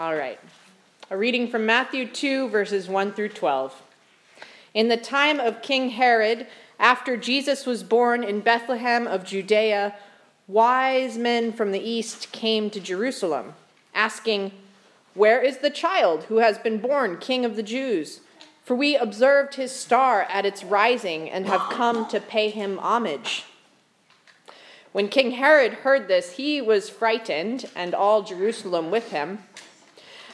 All right. A reading from Matthew 2, verses 1 through 12. In the time of King Herod, after Jesus was born in Bethlehem of Judea, wise men from the east came to Jerusalem, asking, Where is the child who has been born king of the Jews? For we observed his star at its rising and have come to pay him homage. When King Herod heard this, he was frightened, and all Jerusalem with him.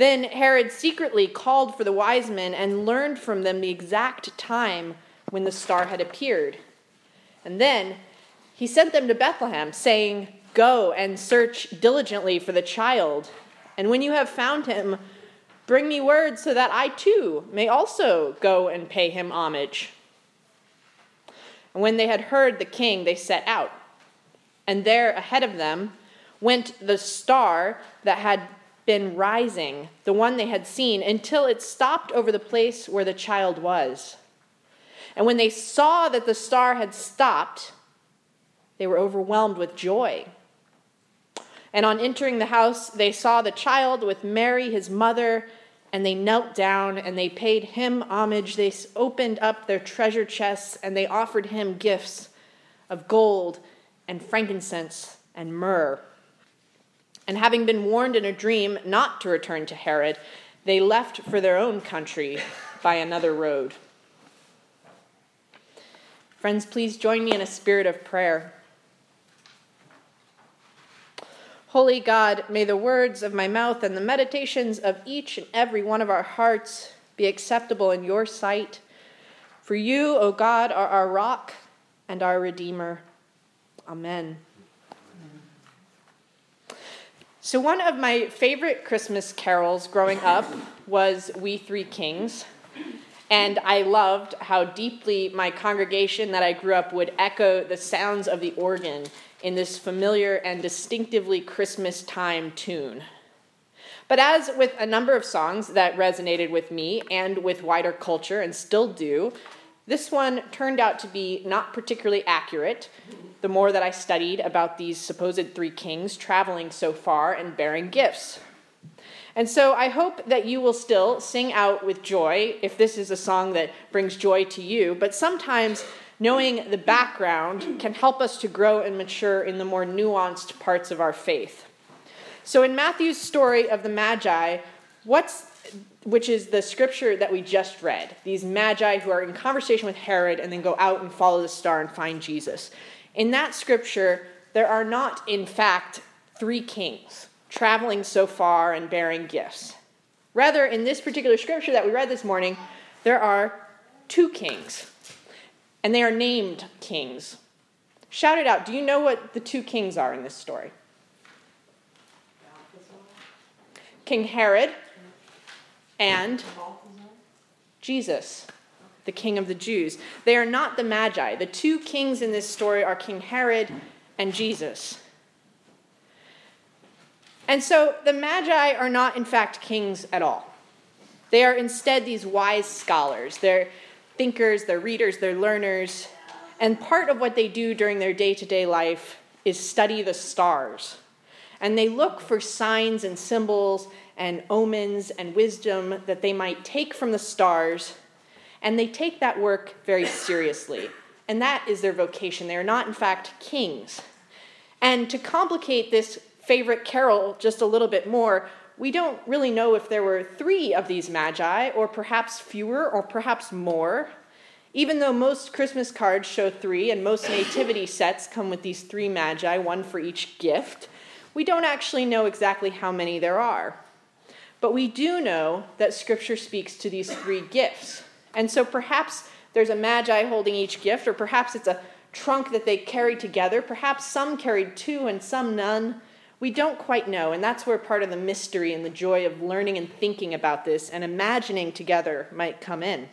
Then Herod secretly called for the wise men and learned from them the exact time when the star had appeared. And then he sent them to Bethlehem, saying, Go and search diligently for the child. And when you have found him, Bring me word so that I too may also go and pay him homage. And when they had heard the king, they set out. And there ahead of them went the star that had been rising, the one they had seen, until it stopped over the place where the child was. And when they saw that the star had stopped, they were overwhelmed with joy. And on entering the house, they saw the child with Mary, his mother and they knelt down and they paid him homage. They opened up their treasure chests and they offered him gifts of gold and frankincense and myrrh. And having been warned in a dream not to return to Herod, they left for their own country by another road. Friends, please join me in a spirit of prayer. Holy God, may the words of my mouth and the meditations of each and every one of our hearts be acceptable in your sight. For you, O God, are our rock and our Redeemer. Amen. So, one of my favorite Christmas carols growing up was We Three Kings. And I loved how deeply my congregation that I grew up would echo the sounds of the organ in this familiar and distinctively Christmas time tune. But as with a number of songs that resonated with me and with wider culture and still do, this one turned out to be not particularly accurate the more that I studied about these supposed three kings traveling so far and bearing gifts. And so I hope that you will still sing out with joy if this is a song that brings joy to you, but sometimes knowing the background can help us to grow and mature in the more nuanced parts of our faith. So in Matthew's story of the Magi, what's which is the scripture that we just read. These magi who are in conversation with Herod and then go out and follow the star and find Jesus. In that scripture, there are not, in fact, three kings traveling so far and bearing gifts. Rather, in this particular scripture that we read this morning, there are two kings and they are named kings. Shout it out. Do you know what the two kings are in this story? King Herod and Jesus, the king of the Jews. They are not the Magi. The two kings in this story are King Herod and Jesus. And so the Magi are not, in fact, kings at all. They are instead these wise scholars. They're thinkers, they're readers, they're learners. And part of what they do during their day to day life is study the stars. And they look for signs and symbols and omens and wisdom that they might take from the stars. And they take that work very seriously. And that is their vocation. They are not, in fact, kings. And to complicate this favorite carol just a little bit more, we don't really know if there were three of these magi, or perhaps fewer, or perhaps more. Even though most Christmas cards show three and most nativity sets come with these three magi, one for each gift, we don't actually know exactly how many there are. But we do know that Scripture speaks to these three gifts. And so perhaps there's a magi holding each gift, or perhaps it's a trunk that they carried together. Perhaps some carried two and some none. We don't quite know, and that's where part of the mystery and the joy of learning and thinking about this and imagining together might come in.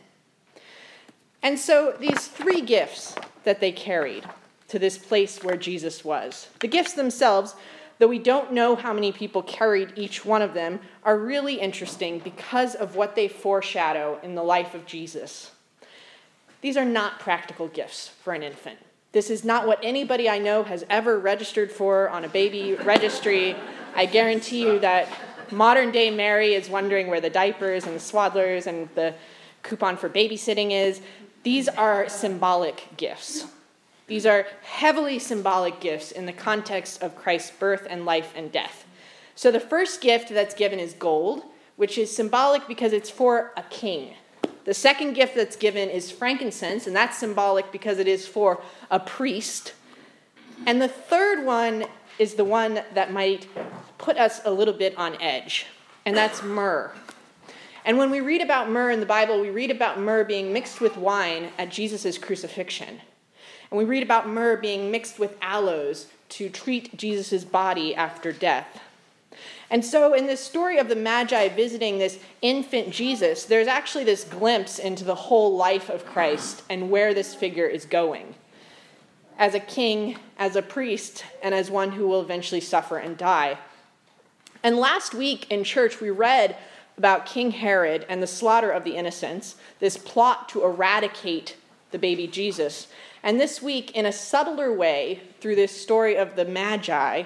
And so, these three gifts that they carried to this place where Jesus was, the gifts themselves, though we don't know how many people carried each one of them, are really interesting because of what they foreshadow in the life of Jesus. These are not practical gifts for an infant. This is not what anybody I know has ever registered for on a baby registry. I guarantee you that modern day Mary is wondering where the diapers and the swaddlers and the coupon for babysitting is. These are symbolic gifts. These are heavily symbolic gifts in the context of Christ's birth and life and death. So the first gift that's given is gold, which is symbolic because it's for a king. The second gift that's given is frankincense, and that's symbolic because it is for a priest. And the third one is the one that might put us a little bit on edge, and that's myrrh. And when we read about myrrh in the Bible, we read about myrrh being mixed with wine at Jesus' crucifixion. And we read about myrrh being mixed with aloes to treat Jesus' body after death. And so, in this story of the Magi visiting this infant Jesus, there's actually this glimpse into the whole life of Christ and where this figure is going as a king, as a priest, and as one who will eventually suffer and die. And last week in church, we read about King Herod and the slaughter of the innocents, this plot to eradicate the baby Jesus. And this week, in a subtler way, through this story of the Magi,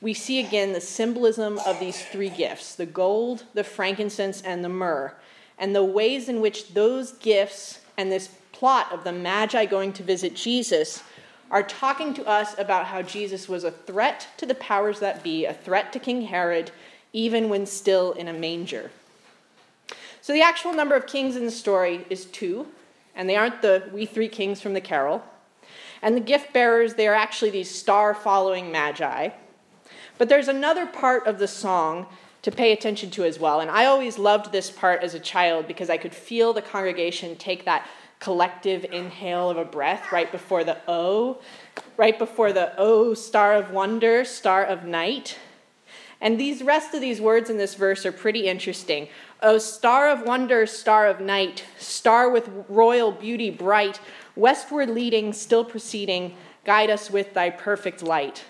we see again the symbolism of these three gifts the gold, the frankincense, and the myrrh, and the ways in which those gifts and this plot of the Magi going to visit Jesus are talking to us about how Jesus was a threat to the powers that be, a threat to King Herod, even when still in a manger. So the actual number of kings in the story is two, and they aren't the we three kings from the carol. And the gift bearers, they are actually these star following magi. But there's another part of the song to pay attention to as well. And I always loved this part as a child because I could feel the congregation take that collective inhale of a breath right before the O, right before the O, star of wonder, star of night. And these rest of these words in this verse are pretty interesting. O star of wonder, star of night, star with royal beauty bright, westward leading, still proceeding, guide us with thy perfect light.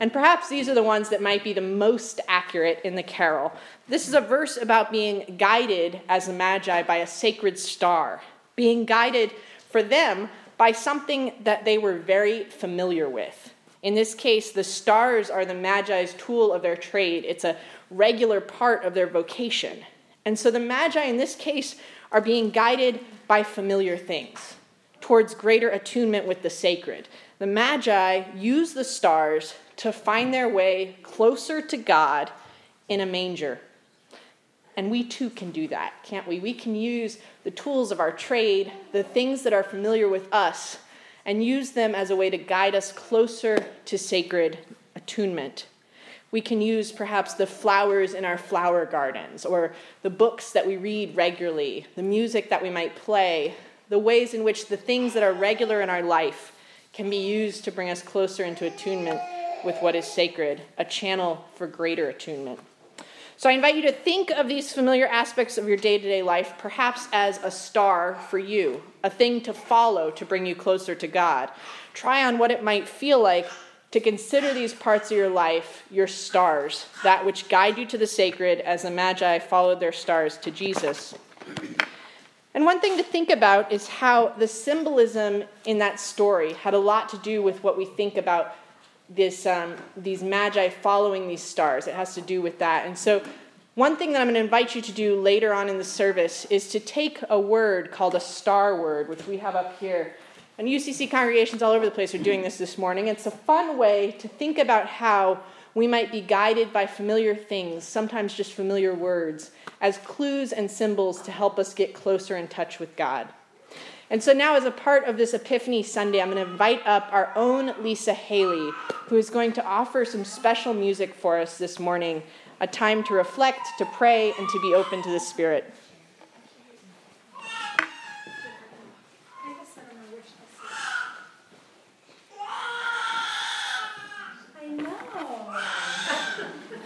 And perhaps these are the ones that might be the most accurate in the carol. This is a verse about being guided as a magi by a sacred star, being guided for them by something that they were very familiar with. In this case, the stars are the Magi's tool of their trade, it's a regular part of their vocation. And so the Magi in this case are being guided by familiar things towards greater attunement with the sacred. The Magi use the stars to find their way closer to God in a manger. And we too can do that, can't we? We can use the tools of our trade, the things that are familiar with us, and use them as a way to guide us closer to sacred attunement. We can use perhaps the flowers in our flower gardens, or the books that we read regularly, the music that we might play, the ways in which the things that are regular in our life can be used to bring us closer into attunement with what is sacred, a channel for greater attunement. So I invite you to think of these familiar aspects of your day to day life perhaps as a star for you, a thing to follow to bring you closer to God. Try on what it might feel like to consider these parts of your life your stars, that which guide you to the sacred as the Magi followed their stars to Jesus. And one thing to think about is how the symbolism in that story had a lot to do with what we think about this, um, these magi following these stars. It has to do with that. And so, one thing that I'm going to invite you to do later on in the service is to take a word called a star word, which we have up here. And UCC congregations all over the place are doing this this morning. It's a fun way to think about how we might be guided by familiar things, sometimes just familiar words, as clues and symbols to help us get closer in touch with God. And so now, as a part of this Epiphany Sunday, I'm going to invite up our own Lisa Haley, who is going to offer some special music for us this morning a time to reflect, to pray, and to be open to the Spirit.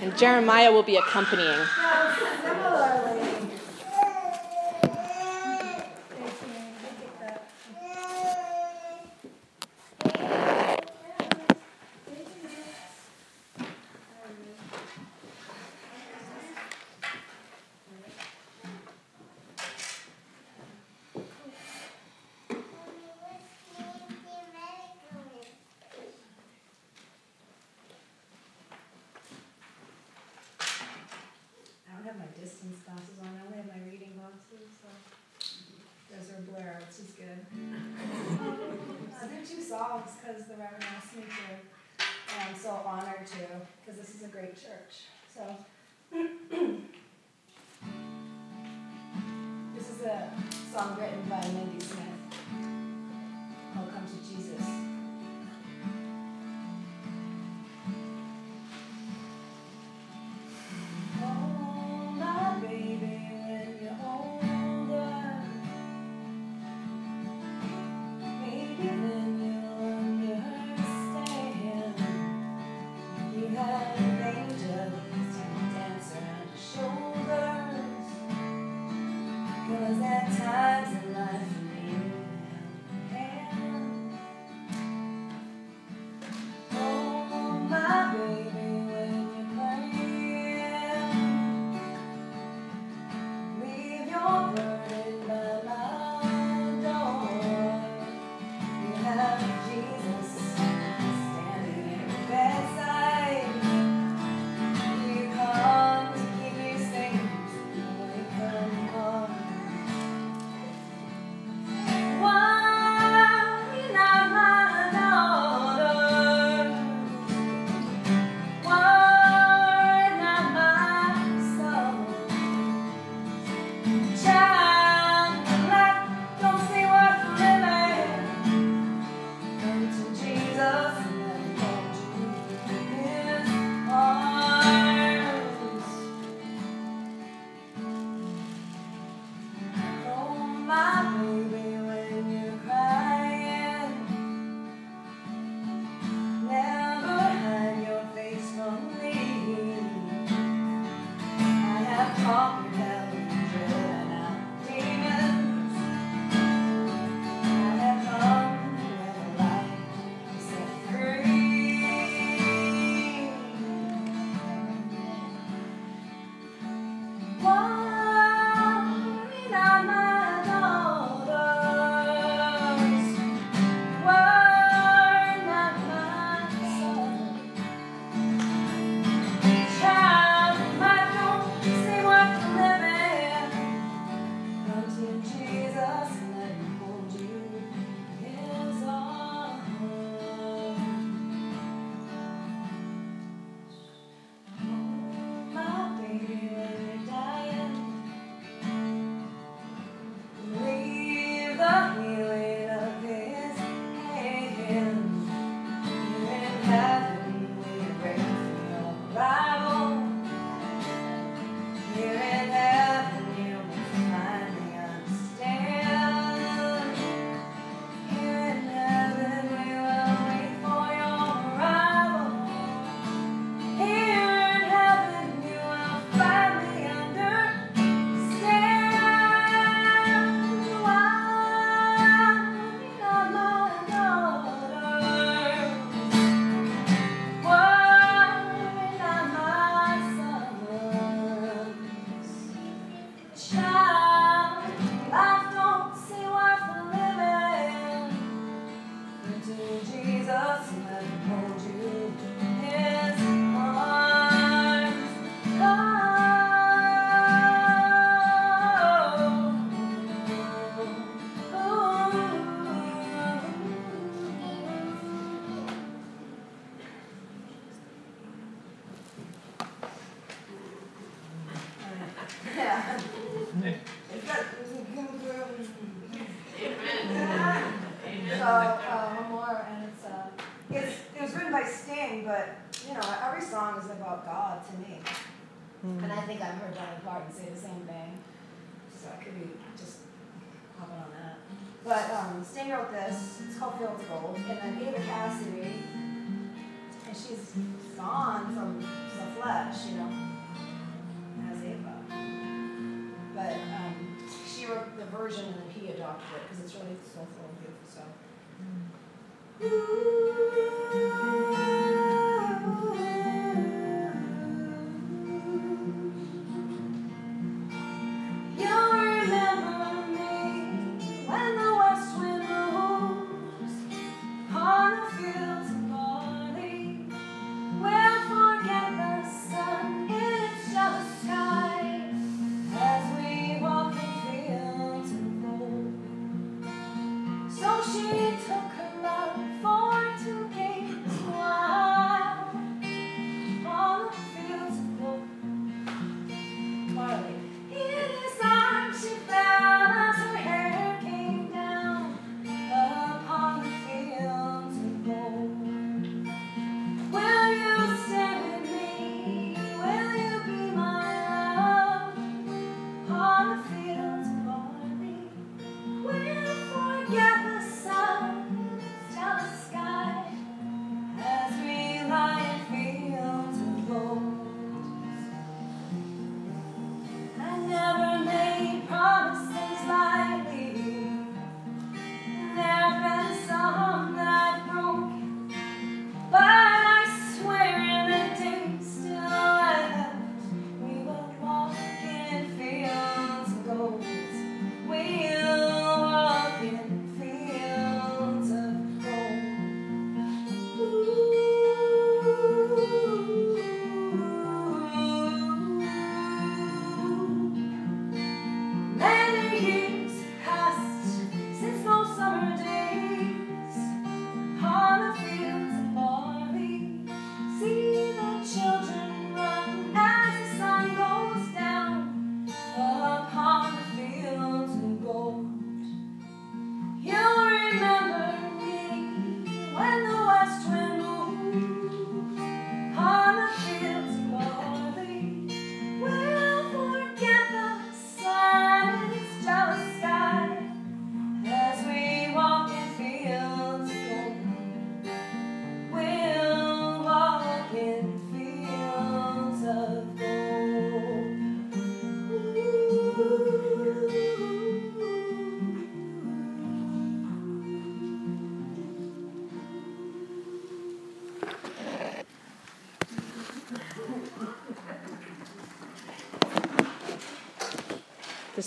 And Jeremiah will be accompanying. distance glasses on. I only have my reading glasses, so those are Blair, which is good. Uh, I do two songs because the Reverend asked me to, and I'm so honored to because this is a great church. So this is a song written by Mindy Smith. I'll come to Jesus. and say the same thing. So I could be just hopping on that. But um, Sting wrote this. It's called Fields of Gold. And then Eva Cassidy, and she's gone from the flesh, you know, as Eva. Uh, but um, she wrote the version and then he adopted it because it's really soulful and beautiful. So.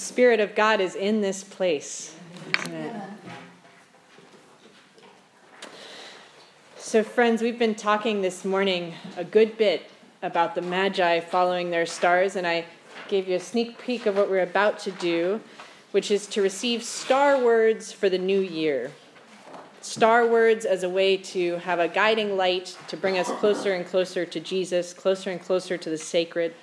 Spirit of God is in this place, isn't it? So, friends, we've been talking this morning a good bit about the Magi following their stars, and I gave you a sneak peek of what we're about to do, which is to receive star words for the new year. Star words as a way to have a guiding light to bring us closer and closer to Jesus, closer and closer to the sacred.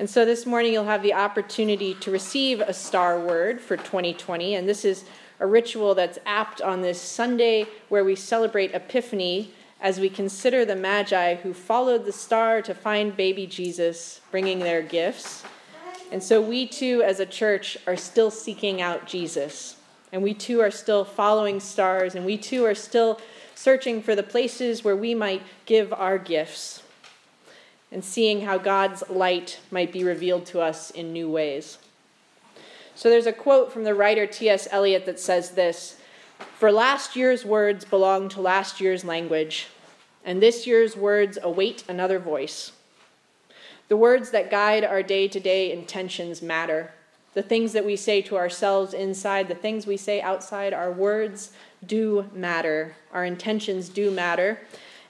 And so this morning you'll have the opportunity to receive a star word for 2020. And this is a ritual that's apt on this Sunday where we celebrate Epiphany as we consider the Magi who followed the star to find baby Jesus, bringing their gifts. And so we too, as a church, are still seeking out Jesus. And we too are still following stars, and we too are still searching for the places where we might give our gifts and seeing how God's light might be revealed to us in new ways. So there's a quote from the writer T.S. Eliot that says this For last year's words belong to last year's language, and this year's words await another voice. The words that guide our day to day intentions matter. The things that we say to ourselves inside, the things we say outside, our words do matter. Our intentions do matter.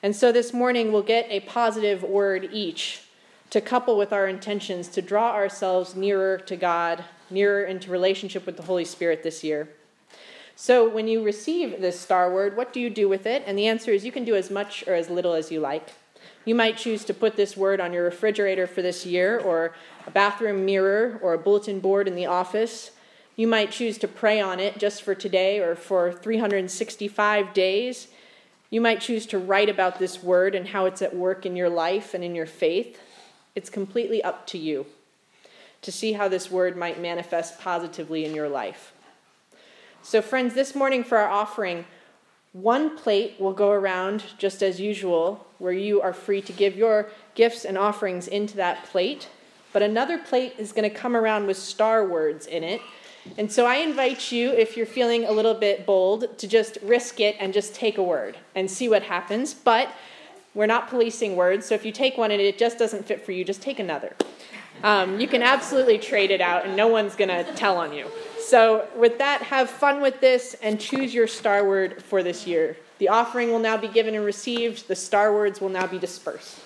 And so this morning we'll get a positive word each to couple with our intentions to draw ourselves nearer to God, nearer into relationship with the Holy Spirit this year. So when you receive this star word, what do you do with it? And the answer is you can do as much or as little as you like. You might choose to put this word on your refrigerator for this year, or a bathroom mirror, or a bulletin board in the office. You might choose to pray on it just for today or for 365 days. You might choose to write about this word and how it's at work in your life and in your faith. It's completely up to you to see how this word might manifest positively in your life. So, friends, this morning for our offering, One plate will go around just as usual, where you are free to give your gifts and offerings into that plate. But another plate is going to come around with star words in it. And so I invite you, if you're feeling a little bit bold, to just risk it and just take a word and see what happens. But we're not policing words, so if you take one and it just doesn't fit for you, just take another. Um, you can absolutely trade it out, and no one's going to tell on you. So, with that, have fun with this and choose your star word for this year. The offering will now be given and received, the star words will now be dispersed.